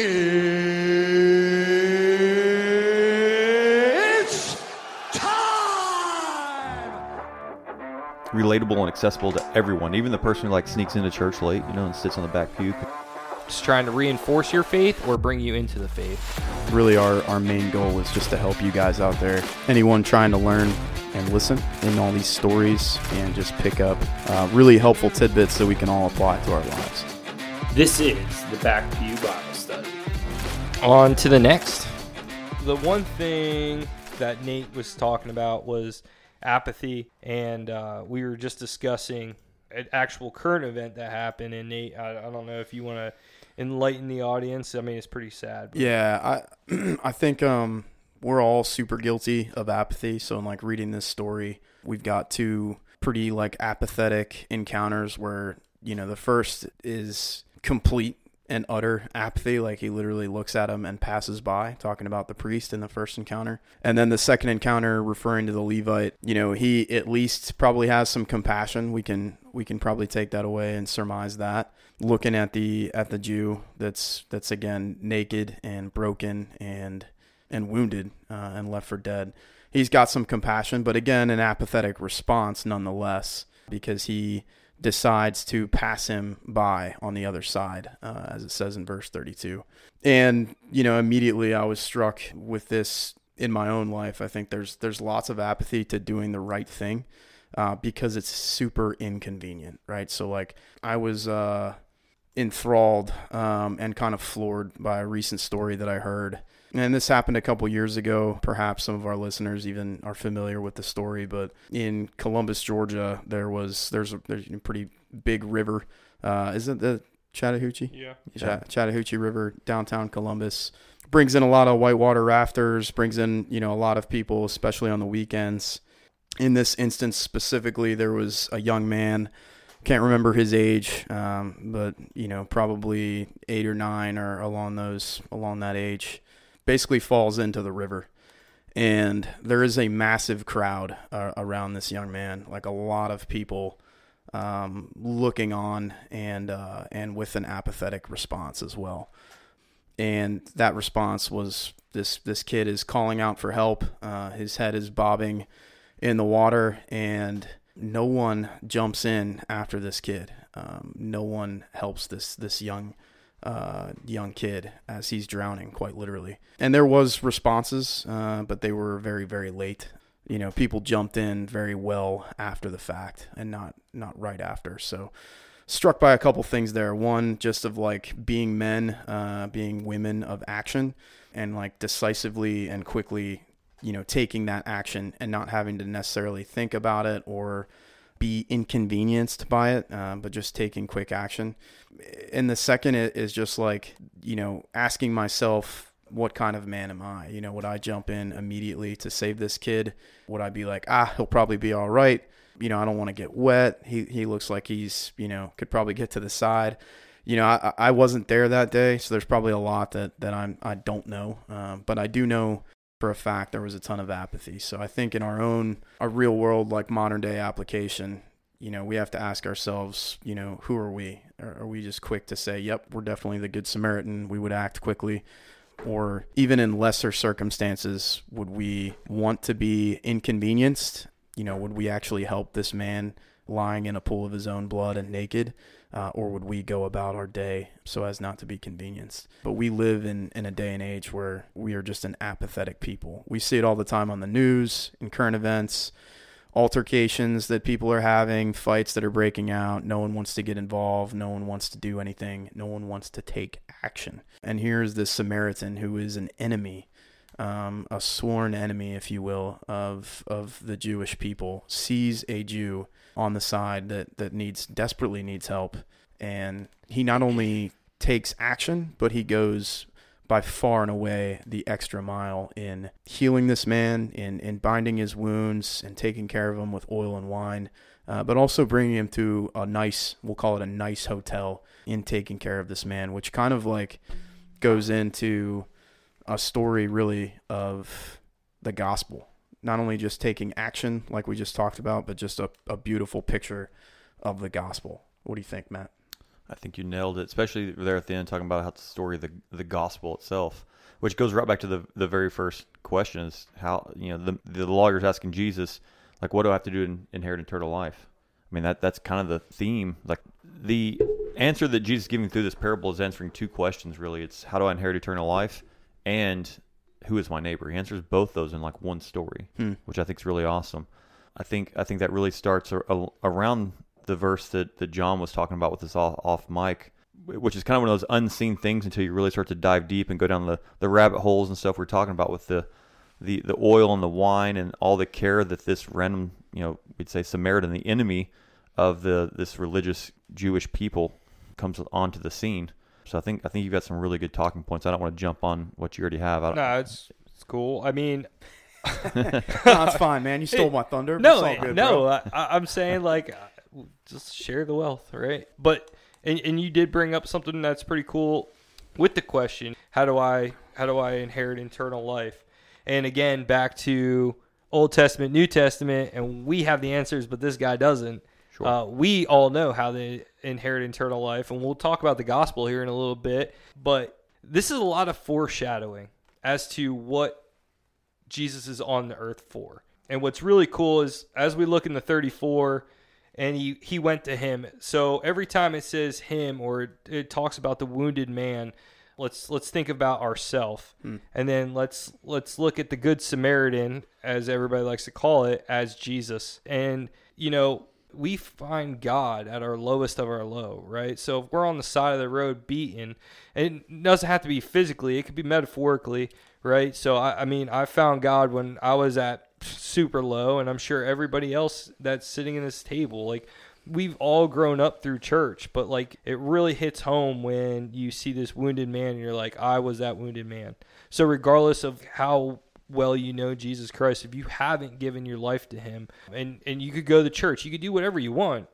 It's time! relatable and accessible to everyone, even the person who like sneaks into church late, you know, and sits on the back pew. Just trying to reinforce your faith or bring you into the faith. really our, our main goal is just to help you guys out there anyone trying to learn and listen in all these stories and just pick up uh, really helpful tidbits that we can all apply to our lives This is the Back Pew Bible Study. On to the next. The one thing that Nate was talking about was apathy, and uh, we were just discussing an actual current event that happened. And Nate, I, I don't know if you want to enlighten the audience. I mean, it's pretty sad. but- yeah i i think um we're all super guilty of apathy so in like reading this story we've got two pretty like apathetic encounters where you know the first is complete and utter apathy like he literally looks at him and passes by talking about the priest in the first encounter. And then the second encounter referring to the levite you know he at least probably has some compassion. We can we can probably take that away and surmise that. Looking at the at the jew that's that's again naked and broken and and wounded uh, and left for dead. He's got some compassion but again an apathetic response nonetheless because he decides to pass him by on the other side, uh, as it says in verse 32. And, you know, immediately I was struck with this in my own life. I think there's there's lots of apathy to doing the right thing uh, because it's super inconvenient, right? So, like, I was uh, enthralled um, and kind of floored by a recent story that I heard. And this happened a couple years ago. Perhaps some of our listeners even are familiar with the story. But in Columbus, Georgia, there was there's a, there's a pretty big river. Uh, is it the Chattahoochee? Yeah. Ch- Chattahoochee River, downtown Columbus. Brings in a lot of whitewater rafters. Brings in you know a lot of people, especially on the weekends. In this instance specifically, there was a young man can't remember his age, um, but you know, probably eight or nine or along those along that age. Basically, falls into the river, and there is a massive crowd uh, around this young man. Like a lot of people um, looking on, and uh, and with an apathetic response as well. And that response was this: this kid is calling out for help. Uh, his head is bobbing in the water, and no one jumps in after this kid. Um, no one helps this this young uh, young kid as he's drowning, quite literally. And there was responses, uh, but they were very very late. You know, people jumped in very well after the fact, and not not right after. So struck by a couple things there. One, just of like being men, uh, being women of action, and like decisively and quickly you know, taking that action and not having to necessarily think about it or be inconvenienced by it, uh, but just taking quick action. And the second is just like, you know, asking myself, what kind of man am I? You know, would I jump in immediately to save this kid? Would I be like, ah, he'll probably be all right? You know, I don't want to get wet. He, he looks like he's, you know, could probably get to the side. You know, I, I wasn't there that day, so there's probably a lot that, that I'm, I don't know. Um, but I do know for a fact there was a ton of apathy. So I think in our own a real world like modern day application, you know, we have to ask ourselves, you know, who are we? Are, are we just quick to say, "Yep, we're definitely the good Samaritan. We would act quickly." Or even in lesser circumstances, would we want to be inconvenienced? You know, would we actually help this man lying in a pool of his own blood and naked? Uh, or would we go about our day so as not to be convenienced? But we live in, in a day and age where we are just an apathetic people. We see it all the time on the news, in current events, altercations that people are having, fights that are breaking out. No one wants to get involved. No one wants to do anything. No one wants to take action. And here's this Samaritan who is an enemy. Um, a sworn enemy, if you will, of of the Jewish people, sees a Jew on the side that that needs desperately needs help, and he not only takes action, but he goes by far and away the extra mile in healing this man, in in binding his wounds, and taking care of him with oil and wine, uh, but also bringing him to a nice, we'll call it a nice hotel, in taking care of this man, which kind of like goes into a story really of the gospel not only just taking action like we just talked about, but just a, a beautiful picture of the gospel. What do you think, Matt? I think you nailed it, especially there at the end, talking about how the story of the the gospel itself, which goes right back to the the very first question: is how you know the the lawyer's asking Jesus, like, what do I have to do to inherit eternal life? I mean, that that's kind of the theme. Like the answer that Jesus is giving through this parable is answering two questions. Really, it's how do I inherit eternal life, and who is my neighbor? He answers both those in like one story, Hmm. which I think is really awesome. I think I think that really starts a, a, around the verse that, that John was talking about with this off, off mic, which is kind of one of those unseen things until you really start to dive deep and go down the, the rabbit holes and stuff we're talking about with the, the the oil and the wine and all the care that this random you know we'd say Samaritan, the enemy of the this religious Jewish people, comes onto the scene. So I think I think you've got some really good talking points. I don't want to jump on what you already have. I don't, No, it's it's cool. I mean, no, it's fine, man. You stole my thunder. no, It's all good, no. bro. I, I- I'm saying like, uh, just share the wealth, right? But and and you did bring up something that's pretty cool with the question: How do I how do I inherit eternal life? And again, back to Old Testament, New Testament, and we have the answers, but this guy doesn't. Sure. Uh, we all know how they inherit eternal life, and we'll talk about the gospel here in a little bit. But this is a lot of foreshadowing as to what Jesus is on the earth for. And what's really cool is as we look in the 34 and he, he went to him. So every time it says him or it, it talks about the wounded man, let's let's think about ourself. And then let's let's look at the good Samaritan as everybody likes to call it as Jesus. And you know, we find God at our lowest of our low, right? So if we're on the side of the road beaten, and it doesn't have to be physically, it could be metaphorically, right? So I, I mean, I found God when I was at super low, and I'm sure everybody else that's sitting in this table, like we've all grown up through church, but like it really hits home when you see this wounded man and you're like, I was that wounded man. So regardless of how well you know Jesus Christ, if you haven't given your life to him and, and you could go to church, you could do whatever you want.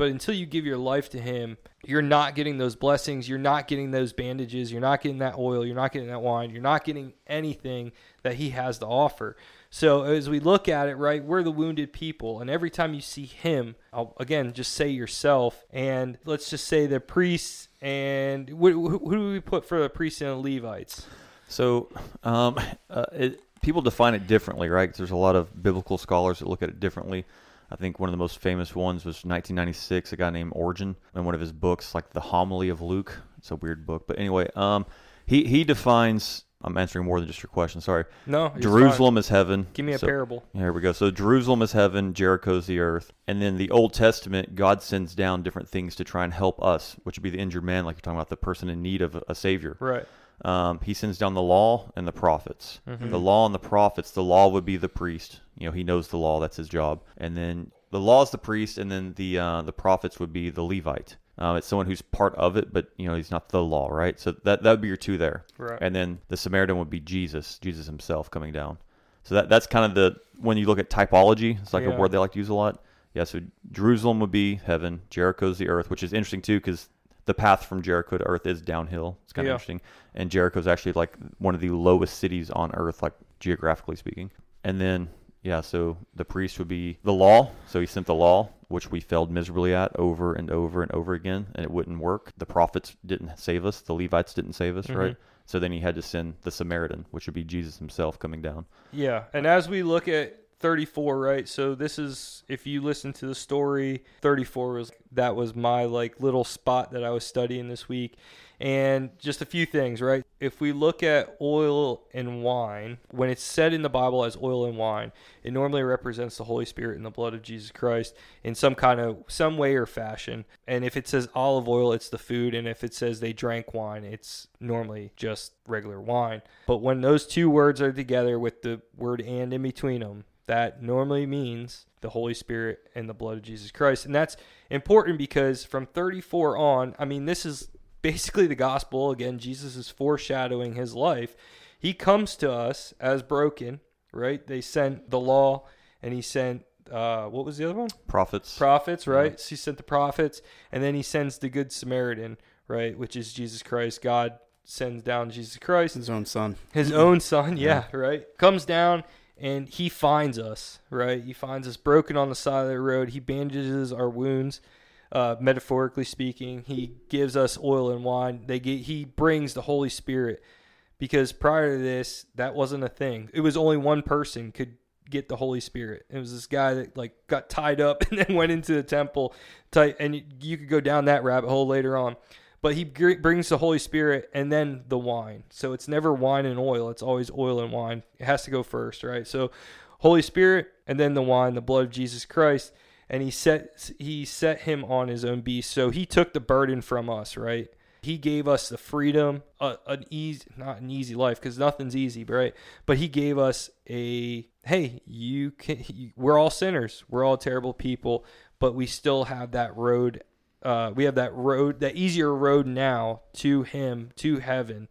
But until you give your life to him, you're not getting those blessings. You're not getting those bandages. You're not getting that oil. You're not getting that wine. You're not getting anything that he has to offer. So as we look at it, right, we're the wounded people. And every time you see him, I'll, again, just say yourself. And let's just say the priests and who who do we put for the priests and the Levites? So, um, uh, it, people define it differently, right? there's a lot of biblical scholars that look at it differently. I think one of the most famous ones was 1996, a guy named Origen, in one of his books, like the Homily of Luke. It's a weird book, but anyway, um, he he defines. I'm answering more than just your question. Sorry. No, Jerusalem is heaven. Give me a So- parable. Here we go. So Jerusalem is heaven, Jericho's the earth. And then the Old Testament, God sends down different things to try and help us, which would be the injured man, like you're talking about, the person in need of a savior. Right. Um, he sends down the law and the prophets. Mm-hmm. The law and the prophets. The law would be the priest. You know, he knows the law. That's his job. And then the law is the priest, and then the uh, the prophets would be the Levite. Um, it's someone who's part of it, but you know he's not the law, right? So that that would be your two there. Right. And then the Samaritan would be Jesus, Jesus himself coming down. So that that's kind of the when you look at typology, it's like Yeah. a word they like to use a lot. Yeah. So Jerusalem would be heaven. Jericho's the earth, which is interesting too, because the path from Jericho to earth is downhill. It's kind of Yeah. interesting. And Jericho is actually like one of the lowest cities on earth, like geographically speaking. And then yeah, so the priest would be the law. So he sent the law, which we failed miserably at over and over and over again, and it wouldn't work. The prophets didn't save us. The Levites didn't save us, right? Mm-hmm. So then he had to send the Samaritan, which would be Jesus himself coming down. Yeah, and as we look at 34, right? So this is if you listen to the story, 34 was that was my like little spot that I was studying this week. And just a few things, right? If we look at oil and wine, when it's said in the Bible as oil and wine, it normally represents the Holy Spirit and the blood of Jesus Christ in some kind of some way or fashion. And if it says olive oil, it's the food, and if it says they drank wine, it's normally just regular wine. But when those two words are together with the word and in between them, that normally means the Holy Spirit and the blood of Jesus Christ. And that's important because from 34 on, I mean, this is basically the gospel. Again, Jesus is foreshadowing his life. He comes to us as broken, right? They sent the law and he sent, uh, what was the other one? Prophets. prophets, right? So he sent the prophets, and then he sends the good Samaritan, right, which is Jesus Christ. God sends down Jesus Christ, His own son. his own son, yeah, right? Comes down and he finds us, right? He finds us broken on the side of the road. He bandages our wounds. uh, metaphorically speaking. He gives us oil and wine. They get, he brings the Holy Spirit because prior to this, that wasn't a thing. It was only one person could get the Holy Spirit. It was this guy that like got tied up and then went into the temple, tight, and you, you could go down that rabbit hole later on. But he brings the Holy Spirit and then the wine. So it's never wine and oil. It's always oil and wine. It has to go first, right? So Holy Spirit and then the wine, the blood of Jesus Christ. And he set he set him on his own beast. So he took the burden from us, right? He gave us the freedom, uh, an easy, not an easy life, because nothing's easy, right? But he gave us a, hey, you can. You, we're all sinners. We're all terrible people, but we still have that road. Uh, we have that road, that easier road now to Him, to heaven,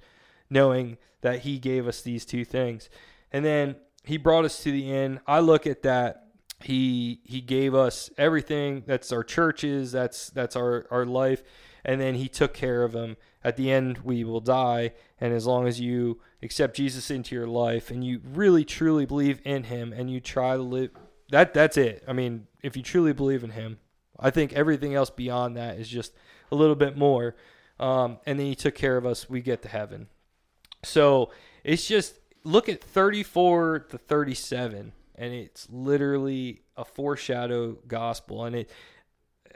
knowing that He gave us these two things, and then He brought us to the end. I look at that he he gave us everything that's our churches that's that's our our life and then he took care of them. At the end, we will die, and as long as you accept Jesus into your life and you really truly believe in him and you try to live that that's it. I mean, if you truly believe in him, I think everything else beyond that is just a little bit more. Um, and then he took care of us. We get to heaven. So it's just look at 34 to 37, and it's literally a foreshadow gospel, and it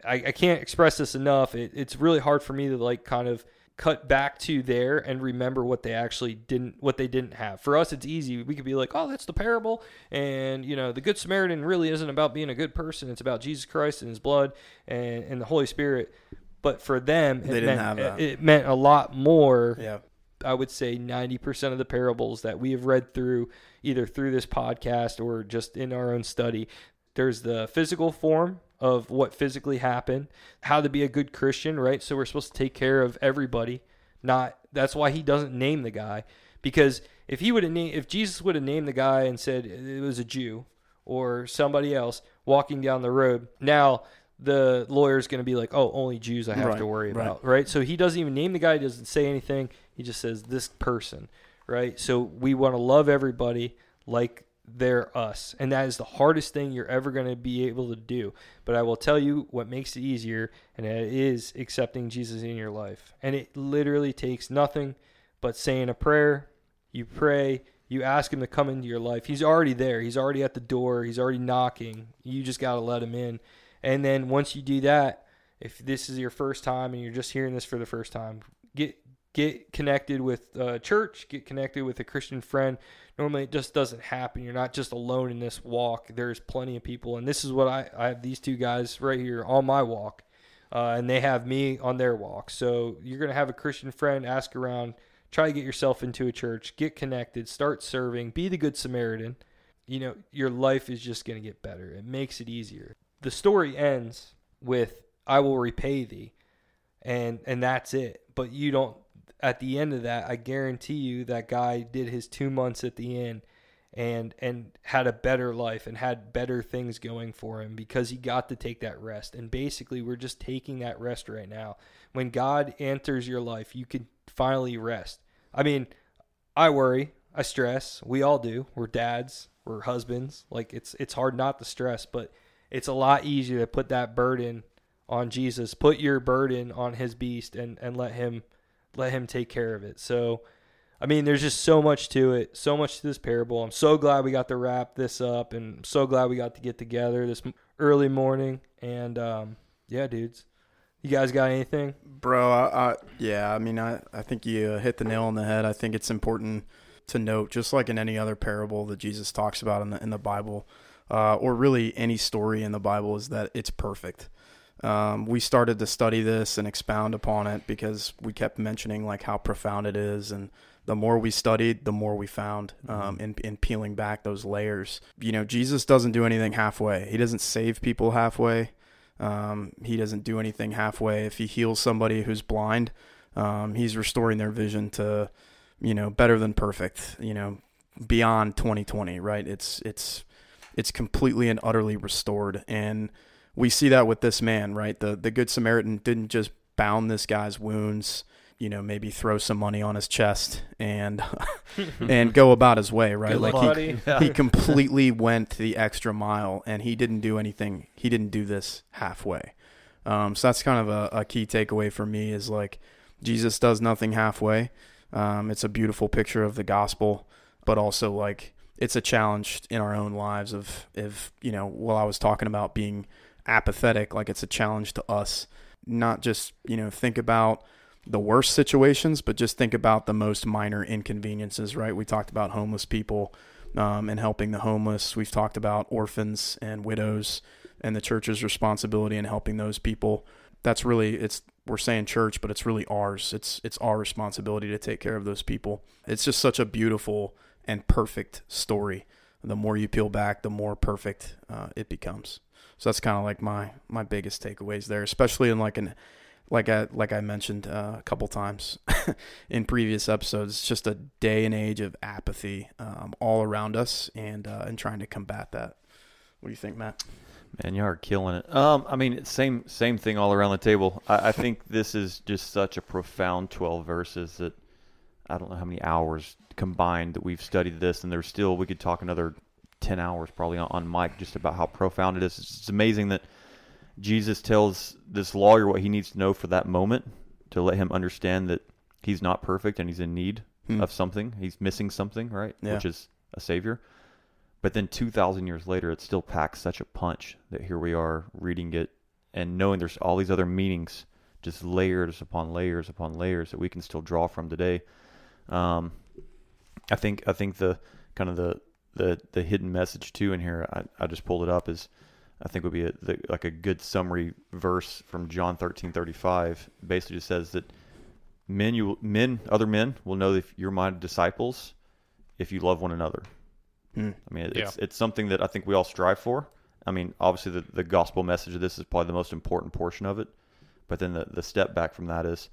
I, I can't express this enough. It, it's really hard for me to like kind of cut back to there and remember what they actually didn't what they didn't have. For us it's easy. We could be like, "Oh, that's the parable." And, you know, the good Samaritan really isn't about being a good person. It's about Jesus Christ and his blood and, and the Holy Spirit. But for them, it They didn't meant have that. it meant a lot more Yeah. I would say 90% of the parables that we have read through, either through this podcast or just in our own study, there's the physical form of what physically happened, how to be a good Christian, right? So we're supposed to take care of everybody. Not that's why he doesn't name the guy because if he would have named if Jesus would have named the guy and said it was a Jew or somebody else walking down the road, now the lawyer's going to be like, "Oh, only Jews I have Right, to worry right. about." Right? So he doesn't even name the guy, he doesn't say anything. He just says this person, right? So we want to love everybody like they're us. And that is the hardest thing you're ever going to be able to do. But I will tell you what makes it easier, and it is accepting Jesus in your life. And it literally takes nothing but saying a prayer. You pray, you ask him to come into your life. He's already there. He's already at the door. He's already knocking. You just got to let him in. And then once you do that, if this is your first time and you're just hearing this for the first time, get get connected with a church, get connected with a Christian friend. Normally, it just doesn't happen. You're not just alone in this walk. There's plenty of people, and this is what I I have these two guys right here on my walk, uh, and they have me on their walk. So you're gonna have a Christian friend. Ask around. Try to get yourself into a church. Get connected. Start serving. Be the good Samaritan. You know your life is just gonna get better. It makes it easier. The story ends with "I will repay thee." and and that's it. But you don't. At the end of that, I guarantee you that guy did his two months at the end, and and had a better life and had better things going for him because he got to take that rest. And basically, we're just taking that rest right now. When God enters your life, you can finally rest. I mean, I worry, I stress. We all do. We're dads, we're husbands. Like it's it's hard not to stress, but it's a lot easier to put that burden on Jesus. Put your burden on his beast and and let him let him take care of it. So I mean, there's just so much to it, so much to this parable. I'm so glad we got to wrap this up, and I'm so glad we got to get together this early morning. And um, yeah, dudes, you guys got anything? Bro, I, I, yeah, I mean, I, I think you hit the nail on the head. I think it's important to note, just like in any other parable that Jesus talks about in the in the Bible, uh, or really any story in the Bible, is that it's perfect. Um, we started to study this and expound upon it because we kept mentioning like how profound it is, and the more we studied, the more we found um, in in peeling back those layers. You know, Jesus doesn't do anything halfway. He doesn't save people halfway. Um, he doesn't do anything halfway. If he heals somebody who's blind, um, he's restoring their vision to, you know, better than perfect. You know, beyond 2020, right? It's it's it's completely and utterly restored, and we see that with this man, right? The the good Samaritan didn't just bound this guy's wounds, you know, maybe throw some money on his chest and and go about his way, right? Good like luck, he buddy. he completely went the extra mile and he didn't do anything he didn't do this halfway Um, so that's kind of a, a key takeaway for me is like Jesus does nothing halfway. Um, it's a beautiful picture of the gospel, but also like it's a challenge in our own lives of if you know while I was talking about being apathetic, like it's a challenge to us not just you know think about the worst situations, but just think about the most minor inconveniences. Right? We talked about homeless people um, and helping the homeless. We've talked about orphans and widows and the church's responsibility in helping those people. That's really it's we're saying church, but it's really ours. It's it's our responsibility to take care of those people. It's just such a beautiful and perfect story. The more you peel back, the more perfect uh, it becomes. So that's kind of like my my biggest takeaways there, especially in like an like I like I mentioned uh, a couple times in previous episodes. It's just a day and age of apathy um, all around us, and uh, and trying to combat that. What do you think, Matt? Man, you are killing it. Um, I mean, same same thing all around the table. I, I think this is just such a profound twelve verses that I don't know how many hours combined that we've studied this, and there's still we could talk another ten hours probably on, on mic just about how profound it is. It's, it's amazing that Jesus tells this lawyer what he needs to know for that moment to let him understand that he's not perfect and he's in need Hmm. of something. He's missing something, right? Yeah. Which is a savior. But then 2,000 years later, it still packs such a punch that here we are reading it and knowing there's all these other meanings, just layers upon layers upon layers that we can still draw from today. Um, I think I think the kind of the the, the hidden message too in here, I, I just pulled it up is I think would be a, the, like a good summary verse from John 13:35. Basically, just says that men you men other men will know that you're my disciples if you love one another. Hmm. I mean, it's it's something that I think we all strive for. I mean, obviously the, the gospel message of this is probably the most important portion of it. But then the, the step back from that is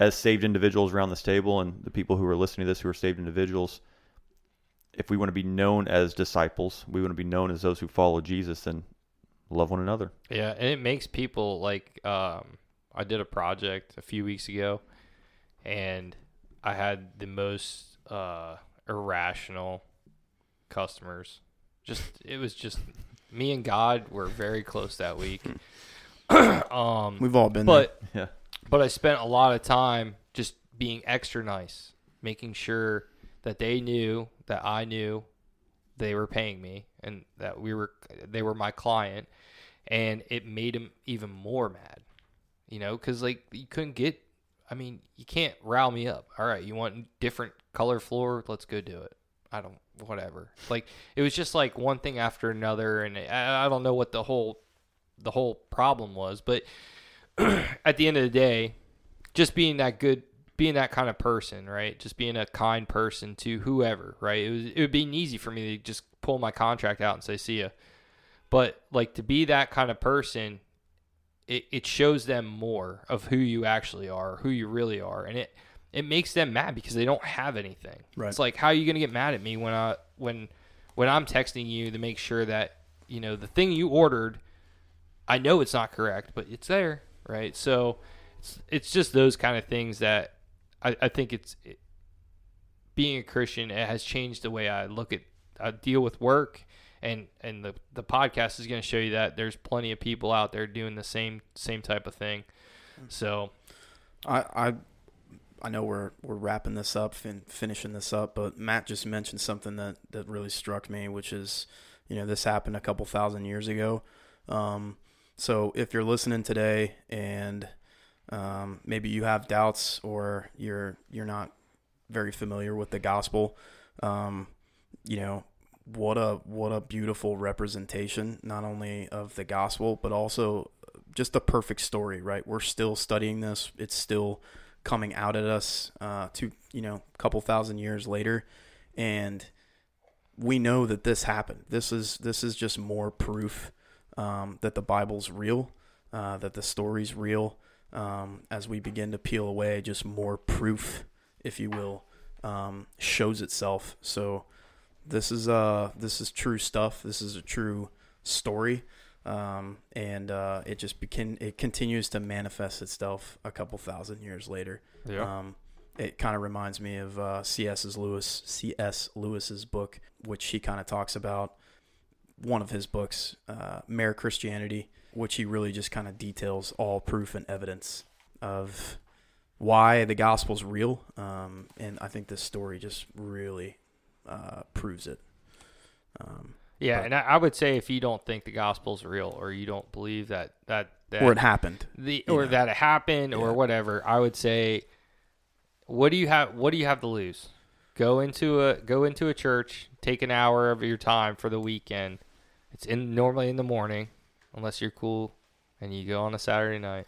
as saved individuals around this table and the people who are listening to this who are saved individuals, if we want to be known as disciples, we want to be known as those who follow Jesus, then love one another. Yeah, and it makes people like um, I did a project a few weeks ago, and I had the most uh, irrational customers. Just it was just me and God were very close that week. um, We've all been there. but Yeah. but I spent a lot of time just being extra nice, making sure that they knew that I knew they were paying me and that we were they were my client, and it made them even more mad, you know, because like you couldn't get. I mean, you can't rile me up. All right, you want different color floor? Let's go do it. I don't, whatever. Like it was just like one thing after another, and I, I don't know what the whole, the whole problem was, but at the end of the day, just being that good, being that kind of person, right? Just being a kind person to whoever, right? It was it would be easy for me to just pull my contract out and say see ya, but like to be that kind of person, it it shows them more of who you actually are, who you really are, and it it makes them mad because they don't have anything. Right. It's like how are you gonna get mad at me when I when when I'm texting you to make sure that you know the thing you ordered I know it's not correct, but it's there, right? So it's it's just those kind of things that I, I think it's it, being a Christian it has changed the way I look at I deal with work and and the the podcast is going to show you that there's plenty of people out there doing the same same type of thing. So I, I I know we're we're wrapping this up and finishing this up, but Matt just mentioned something that that really struck me, which is, you know, this happened a couple thousand years ago. Um, so if you're listening today and um, maybe you have doubts or you're you're not very familiar with the gospel, um, you know, what a what a beautiful representation not only of the gospel but also just the perfect story, right? We're still studying this. It's still coming out at us uh, to you know a couple thousand years later, and we know that this happened. This is this is just more proof um, that the Bible's real, uh, that the story's real. Um, as we begin to peel away, just more proof, if you will, um, shows itself. So this is uh this is true stuff. This is a true story um, and uh, it just begin it continues to manifest itself a couple thousand years later. Yeah. Um, it kind of reminds me of uh, C.S. Lewis C.S. Lewis's book, which he kind of talks about. One of his books, uh, Mere Christianity, which he really just kind of details all proof and evidence of why the gospel's real. Um, and I think this story just really uh, proves it. Um, Yeah, But- and I, I would say if you don't think the gospel's real or you don't believe that that, that or it happened. the or know. that it happened or whatever, I would say what do you have what do you have to lose? Go into a go into a church, take an hour of your time for the weekend. It's in normally in the morning, unless you're cool and you go on a Saturday night.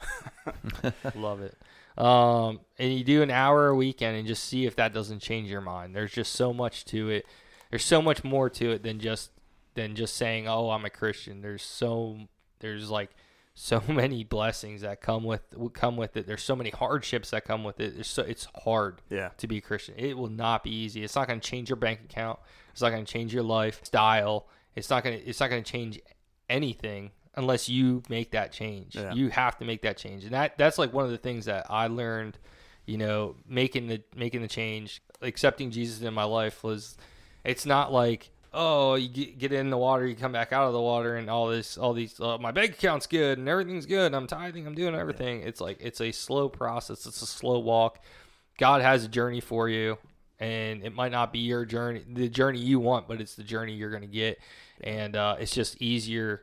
Love it. Um, and you do an hour a weekend and just see if that doesn't change your mind. There's just so much to it. There's so much more to it than just than just saying, "Oh, I'm a Christian." There's so there's like so many blessings that come with come with it. There's so many hardships that come with it. There's so it's hard Yeah. to be a Christian. It will not be easy. It's not going to change your bank account. It's not going to change your lifestyle. It's not going to it's not going to change anything unless you make that change. Yeah. You have to make that change. And that that's like one of the things that I learned, you know, making the making the change, accepting Jesus in my life was it's not like oh, you get, in the water, you come back out of the water, and all this, all these, uh, my bank account's good and everything's good. I'm tithing, I'm doing everything. It's like it's a slow process. It's a slow walk. God has a journey for you, and it might not be your journey, the journey you want, but it's the journey you're going to get, and uh, it's just easier.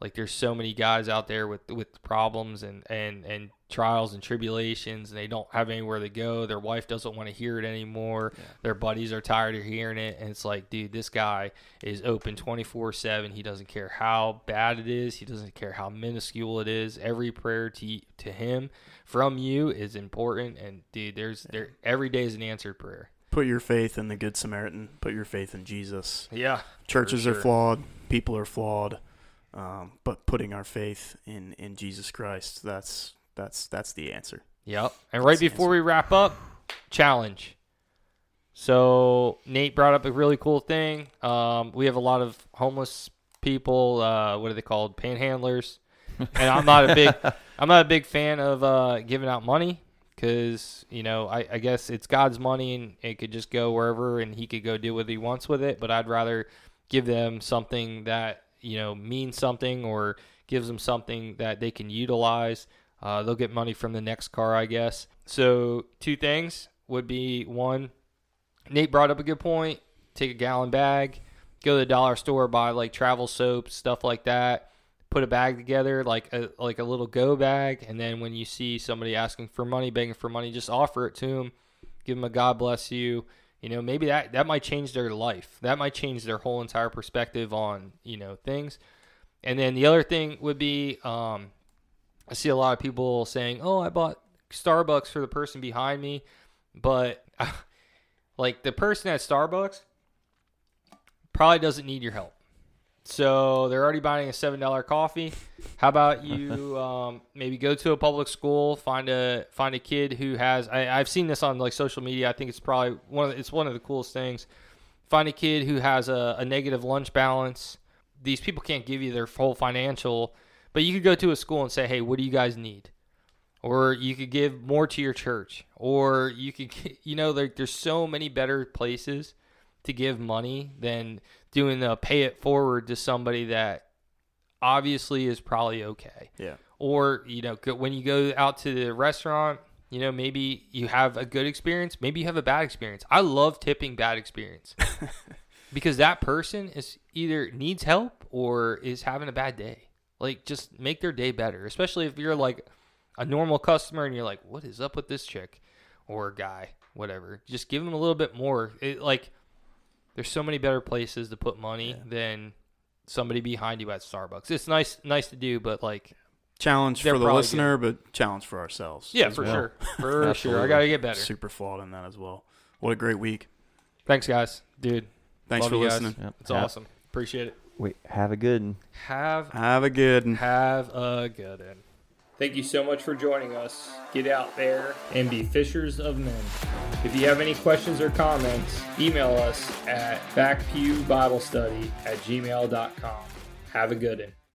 Like there's so many guys out there with with problems and and and trials and tribulations, and they don't have anywhere to go. Their wife doesn't want to hear it anymore. Their buddies are tired of hearing it, and it's like, dude, this guy is open 24 seven. He doesn't care how bad it is. He doesn't care how minuscule it is. Every prayer to to him from you is important, and dude, there's there every day is an answered prayer. Put your faith in the Good Samaritan. Put your faith in Jesus. Yeah, Churches For are flawed. People are flawed. Um, but putting our faith in, in Jesus Christ, that's that's that's the answer. Yep. And right the before we wrap up, challenge. So Nate brought up a really cool thing. Um, we have a lot of homeless people. Uh, what are they called? Panhandlers. And I'm not a big, I'm not a big fan of uh, giving out money because you know I, I guess it's God's money and it could just go wherever and He could go do what He wants with it. But I'd rather give them something that you know means something or gives them something that they can utilize. Uh, they'll get money from the next car, I guess. So two things would be one. Nate brought up a good point. Take a gallon bag, go to the dollar store, buy like travel soap, stuff like that. Put a bag together, like a like a little go bag, and then when you see somebody asking for money, begging for money, just offer it to them. Give them a God bless you. You know, maybe that that might change their life. That might change their whole entire perspective on you know things. And then the other thing would be, um, I see a lot of people saying, "Oh, I bought Starbucks for the person behind me," but like the person at Starbucks probably doesn't need your help. So they're already buying a seven dollar coffee. How about you um, maybe go to a public school, find a find a kid who has I, I've seen this on like social media. I think it's probably one of it's one of the coolest things. Find a kid who has a, a negative lunch balance. These people can't give you their full financial, but you could go to a school and say, "Hey, what do you guys need?" Or you could give more to your church, or you could, you know, there, there's so many better places to give money than doing the pay it forward to somebody that obviously is probably okay. Yeah. Or, you know, when you go out to the restaurant, you know, maybe you have a good experience, maybe you have a bad experience. I love tipping bad experience because that person is either needs help or is having a bad day. Like, just make their day better, especially if you're like a normal customer and you're like, what is up with this chick or guy, whatever. Just give them a little bit more. It, like, there's so many better places to put money than somebody behind you at Starbucks. It's nice, nice to do, but like, Challenge for the probably listener, but challenge for ourselves. yeah, for well. sure, for sure. I gotta get better. Super flawed in that as well. What a great week. Thanks, guys, dude. Thanks love for you listening. Yep. It's Have- awesome. Appreciate it. Wait, have a good one. Have Have a good one. have a good one. Thank you so much for joining us. Get out there and be fishers of men. If you have any questions or comments, email us at backpewbiblestudy at gmail.com. Have a good one.